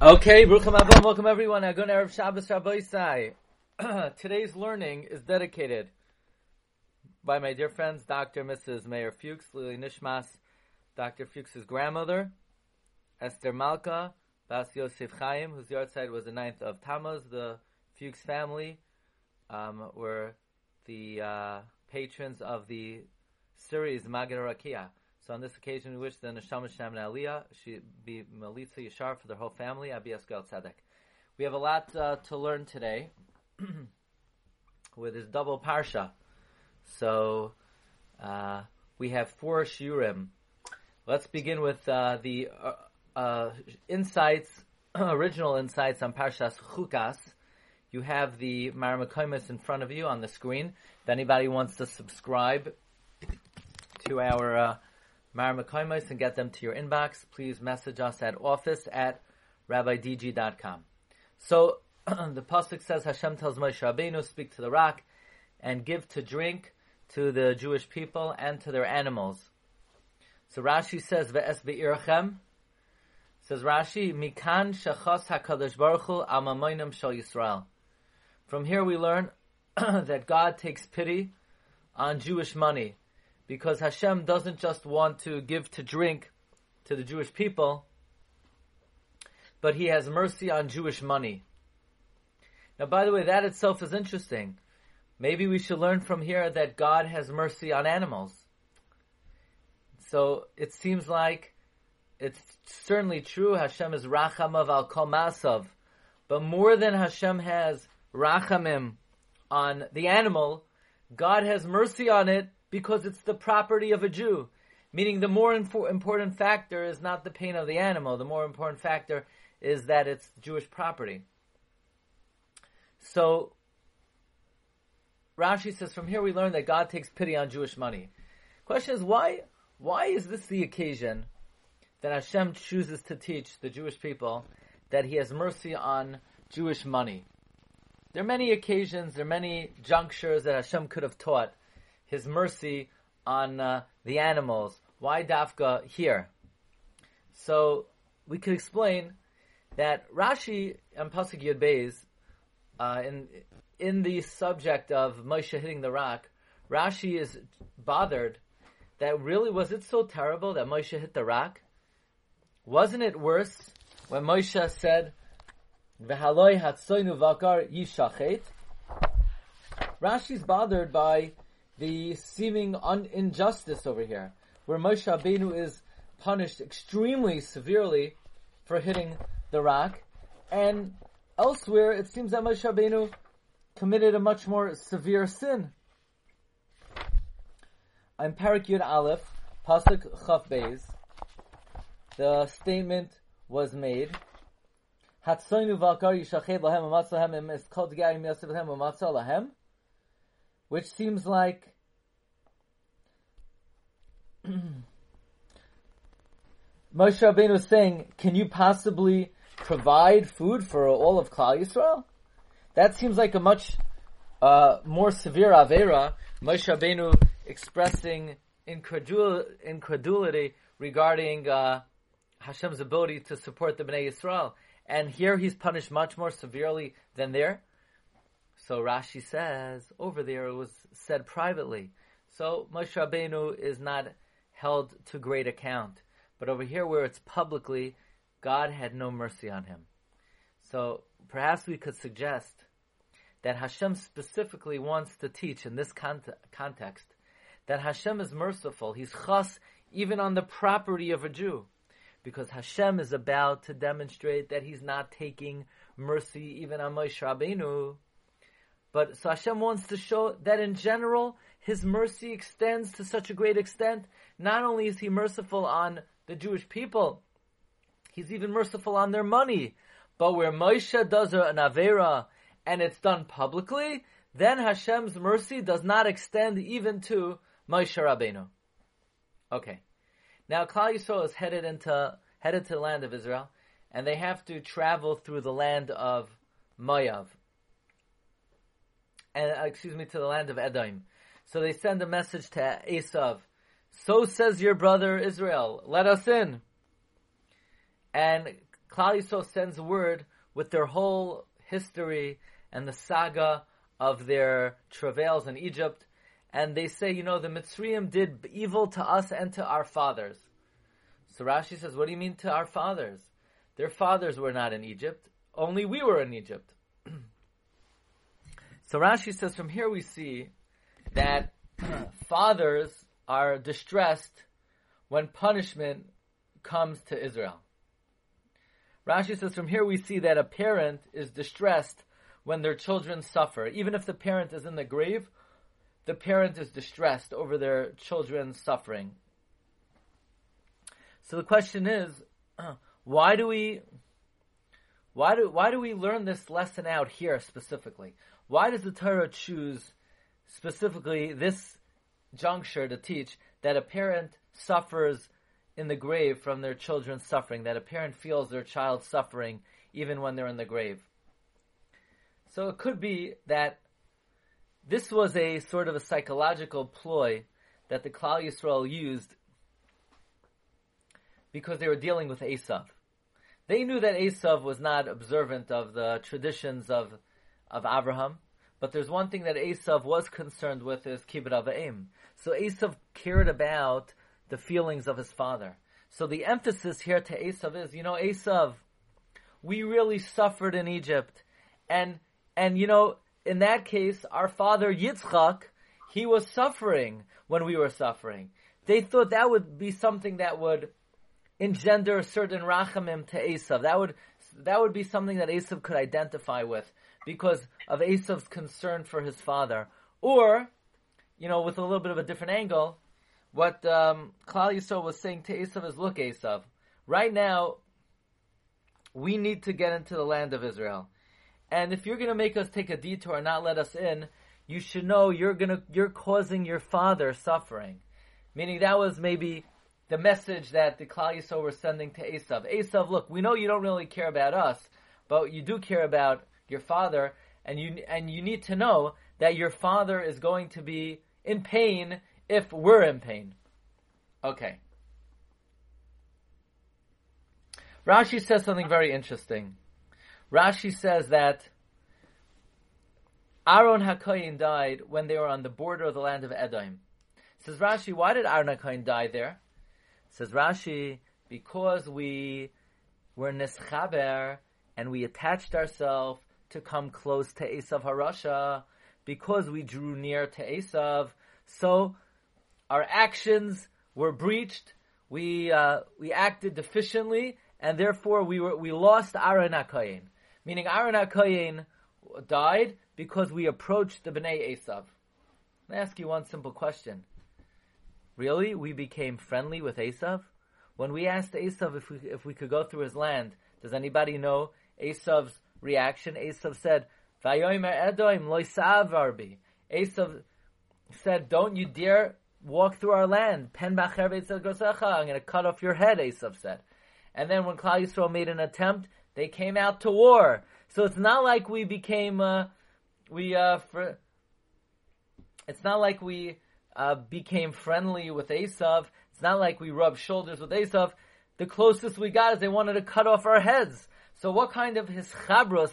Okay, Brucham Abom, welcome everyone. Agun Erev Shabbos Rabbi Today's learning is dedicated by my dear friends, Dr. Mrs. Meir Fuchs, L'ilui Nishmas, Dr. Fuchs's grandmother, Esther Malka, Bas Yosef Chaim, whose yahrzeit was the 9th of Tammuz. The Fuchs family um, were the uh, patrons of the series Magid Rakia. So on this occasion, we wish the Neshama Shem Aliyah, she be Melitza Yashar for their whole family, Abi Eskel Tzedek. We have a lot uh, to learn today with this double parsha. So uh, we have four shiurim. Let's begin with uh, the uh, uh, insights, original insights on Parshas Chukas. You have the Maramakoimus in front of you on the screen. If anybody wants to subscribe to our Maramakoimus and get them to your inbox, please message us at office at rabbidg.com. So the pasuk says Hashem tells Moshe Rabbeinu, speak to the rock and give to drink to the Jewish people and to their animals. So Rashi says ve'es be'irchem. Says Rashi, Mikan shachos hakadosh baruch hu amamoinim shal Yisrael. From here we learn that God takes pity on Jewish money because Hashem doesn't just want to give to drink to the Jewish people, but He has mercy on Jewish money. Now, by the way, that itself is interesting. Maybe we should learn from here that God has mercy on animals. So it seems like it's certainly true. Hashem is rachamav al kol masav, but more than Hashem has rachamim on the animal, God has mercy on it because it's the property of a Jew. Meaning the more infor- important factor is not the pain of the animal, the more important factor is that it's Jewish property. So, Rashi says from here we learn that God takes pity on Jewish money. Question is why, why is this the occasion that Hashem chooses to teach the Jewish people that He has mercy on Jewish money? There are many occasions, there are many junctures that Hashem could have taught his mercy on uh, the animals. Why Dafka here? So we could explain that Rashi and Pasuk Yud Beis, uh, in in the subject of Moshe hitting the rock, Rashi is bothered that really was it so terrible that Moshe hit the rock? Wasn't it worse when Moshe said, "V'haloi hatsoinu vakar yishachet"? Rashi's bothered by the seeming un- injustice over here, where Moshe Rabbeinu is punished extremely severely for hitting the rock, and elsewhere it seems that Moshe Rabbeinu committed a much more severe sin. I'm Parak Yud Aleph, Pasuk Chaf Beis. The statement was made. Hatsoinu valkar yishached lahem umatzah lahem is called garim lahem lahem which seems like Moshe Rabbeinu was saying, can you possibly provide food for all of Klal Yisrael? That seems like a much uh, more severe avera. Moshe Rabbeinu expressing incredul- incredulity regarding uh, Hashem's ability to support the Bnei Yisrael. And here he's punished much more severely than there. So Rashi says over there it was said privately. So Moshe Rabbeinu is not held to great account, but over here where it's publicly, God had no mercy on him. So perhaps we could suggest that Hashem specifically wants to teach in this cont- context that Hashem is merciful. He's chas even on the property of a Jew. Because Hashem is about to demonstrate that He's not taking mercy even on Moshe Rabbeinu, but so Hashem wants to show that in general, His mercy extends to such a great extent. Not only is He merciful on the Jewish people, He's even merciful on their money. But where Moshe does an Avera and it's done publicly, then Hashem's mercy does not extend even to Moshe Rabbeinu. Okay. Now Klal Yisrael is headed into, headed to the land of Israel, and they have to travel through the land of Moav and uh, excuse me, to the land of Edom. So they send a message to Esav. So says your brother Israel, let us in. And Klal Yisrael sends word with their whole history and the saga of their travails in Egypt, and they say, you know, the Mitzrayim did evil to us and to our fathers. So Rashi says, what do you mean to our fathers? Their fathers were not in Egypt, only we were in Egypt. so Rashi says, from here we see that fathers are distressed when punishment comes to Israel. Rashi says from here we see that a parent is distressed when their children suffer. Even if the parent is in the grave, the parent is distressed over their children's suffering. So the question is, why do we why do why do we learn this lesson out here specifically? Why does the Torah choose specifically this juncture to teach that a parent suffers in the grave from their children's suffering, that a parent feels their child's suffering even when they're in the grave. So it could be that this was a sort of a psychological ploy that the Klal Yisrael used because they were dealing with Esav. They knew that Esav was not observant of the traditions of, of Abraham, but there's one thing that Esav was concerned with is kibbut avim. So Esav cared about the feelings of his father. So the emphasis here to Esav is, you know, Esav, we really suffered in Egypt, and and you know, in that case, our father Yitzchak, he was suffering when we were suffering. They thought that would be something that would engender a certain rachamim to Esav. That would that would be something that Esav could identify with because of Esav's concern for his father. Or, you know, with a little bit of a different angle, what um, Klal Yisrael was saying to Esav is, look, Esav, right now, we need to get into the land of Israel. And if you're going to make us take a detour and not let us in, you should know you're going to, you're causing your father suffering. Meaning that was maybe the message that the Klal Yisrael were sending to Esav. Esav, look, we know you don't really care about us, but you do care about your father, and you and you need to know that your father is going to be in pain if we're in pain. Okay. Rashi says something very interesting. Rashi says that Aaron HaKoyin died when they were on the border of the land of Edom. Says Rashi, why did Aaron HaKoyin die there? Says Rashi, because we were nischaber and we attached ourselves to come close to Esav Harasha because we drew near to Esav. So our actions were breached. We uh, we acted deficiently, and therefore we were we lost Aaron Akayin. Meaning Aaron Akayin died because we approached the Bnei Esav. Let me ask you one simple question. Really, we became friendly with Esav? When we asked Esav if we if we could go through his land, does anybody know Esav's reaction, Esav said, Vayomer Edoim loisavarbi. Esav said, don't you dare walk through our land. Pen I'm going to cut off your head, Esav said. And then when Klal Yisrael made an attempt, they came out to war. So it's not like we became, uh, we, uh, for, it's not like we, uh, became friendly with Esav. It's not like we rubbed shoulders with Esav. The closest we got is they wanted to cut off our heads. So what kind of his chabros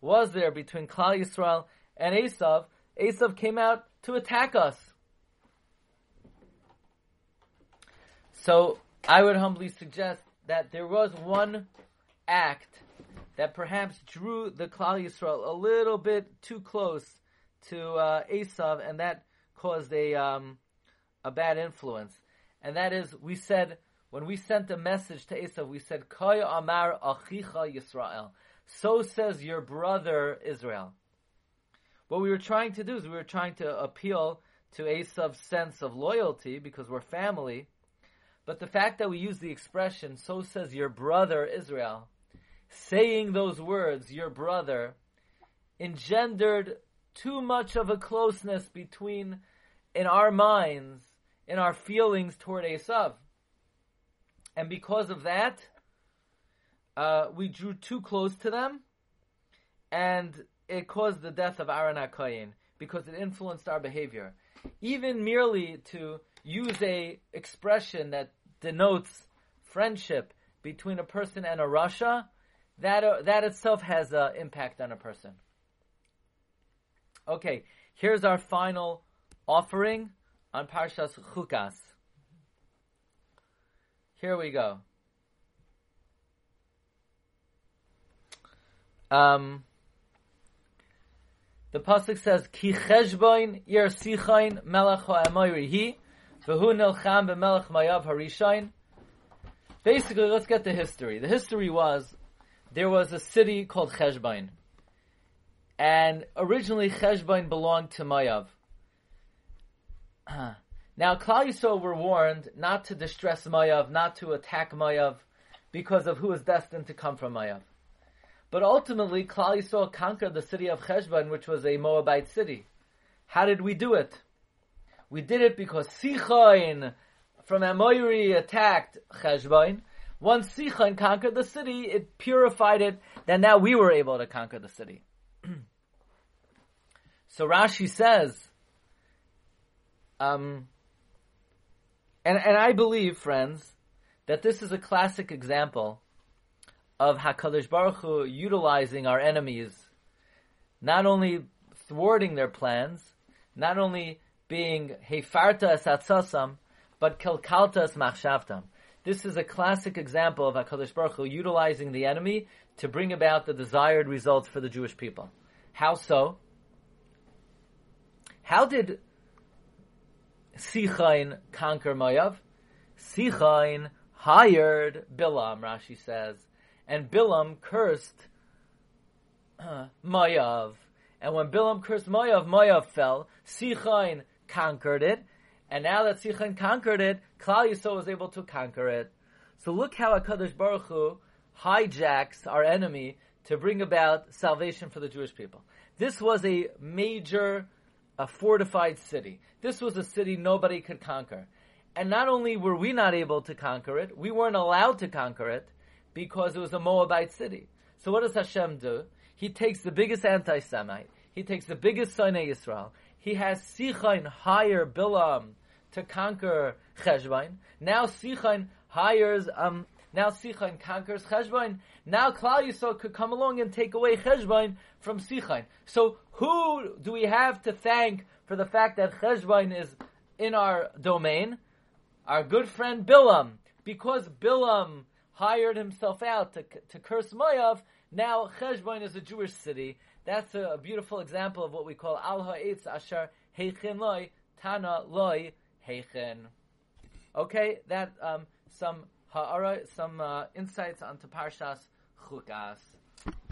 was there between Klal Yisrael and Esav? Esav came out to attack us. So I would humbly suggest that there was one act that perhaps drew the Klal Yisrael a little bit too close to uh, Esav, and that caused a um, a bad influence. And that is, we said when we sent a message to Esav, we said, Kay Amar Achicha Yisrael. So says your brother Israel. What we were trying to do is we were trying to appeal to Esav's sense of loyalty because we're family. But the fact that we use the expression, so says your brother Israel, saying those words, your brother, engendered too much of a closeness between, in our minds, in our feelings toward Esav and because of that, uh, we drew too close to them, and it caused the death of Aaron HaKoyin because it influenced our behavior. Even merely to use a expression that denotes friendship between a person and a rasha, that uh, that itself has an impact on a person. Okay, here's our final offering on Parshas Chukas. Here we go. Um, the pasuk says, "Ki cheshboin yer sichain melech ha'amoyri v'hu nilcham b'melech mayav harishain." Basically, let's get the history. The history was there was a city called Cheshbain, and originally Cheshbain belonged to Mayav. Now, Klal Yisrael were warned not to distress Mayav, not to attack Mayav, because of who is destined to come from Mayav. But ultimately, Klal Yisrael conquered the city of Cheshbon, which was a Moabite city. How did we do it? We did it because Sichain from Amoyri attacked Cheshbon. Once Sichain conquered the city, it purified it. Then now we were able to conquer the city. so Rashi says, um, and, and I believe, friends, that this is a classic example of Hakadosh Baruch Hu utilizing our enemies, not only thwarting their plans, not only being hefarta esatzasam, but kilkalta machshavtam. This is a classic example of Hakadosh Baruch Hu utilizing the enemy to bring about the desired results for the Jewish people. How so? How did Sichain conquer Mayav. Sichain hired Bilam, Rashi says, and Bilam cursed uh, Mayav. And when Bilam cursed Mayav, Mayav fell. Sichain conquered it, and now that Sichain conquered it, Klal Yisrael was able to conquer it. So look how Hakadosh Baruch Hu hijacks our enemy to bring about salvation for the Jewish people. This was a major a fortified city. This was a city nobody could conquer. And not only were we not able to conquer it, we weren't allowed to conquer it because it was a Moabite city. So what does Hashem do? He takes the biggest anti-Semite. He takes the biggest Sinai Israel. He has Sichain hire Bilam to conquer Cheshbain. Now Sichain hires um, now Sichain conquers Cheshbain. Now Klal Yisrael could come along and take away Cheshbain from Sichain. So who do we have to thank for the fact that Cheshbain is in our domain? Our good friend Bilam. Because Bilam hired himself out to, to curse Moav, now Cheshbain is a Jewish city. That's a, a beautiful example of what we call Al Ha'etz Asher Heichin Loi Tana Loi Heichin. Okay, that um, some ha'ara, some uh, insights onto Parshas Chukas.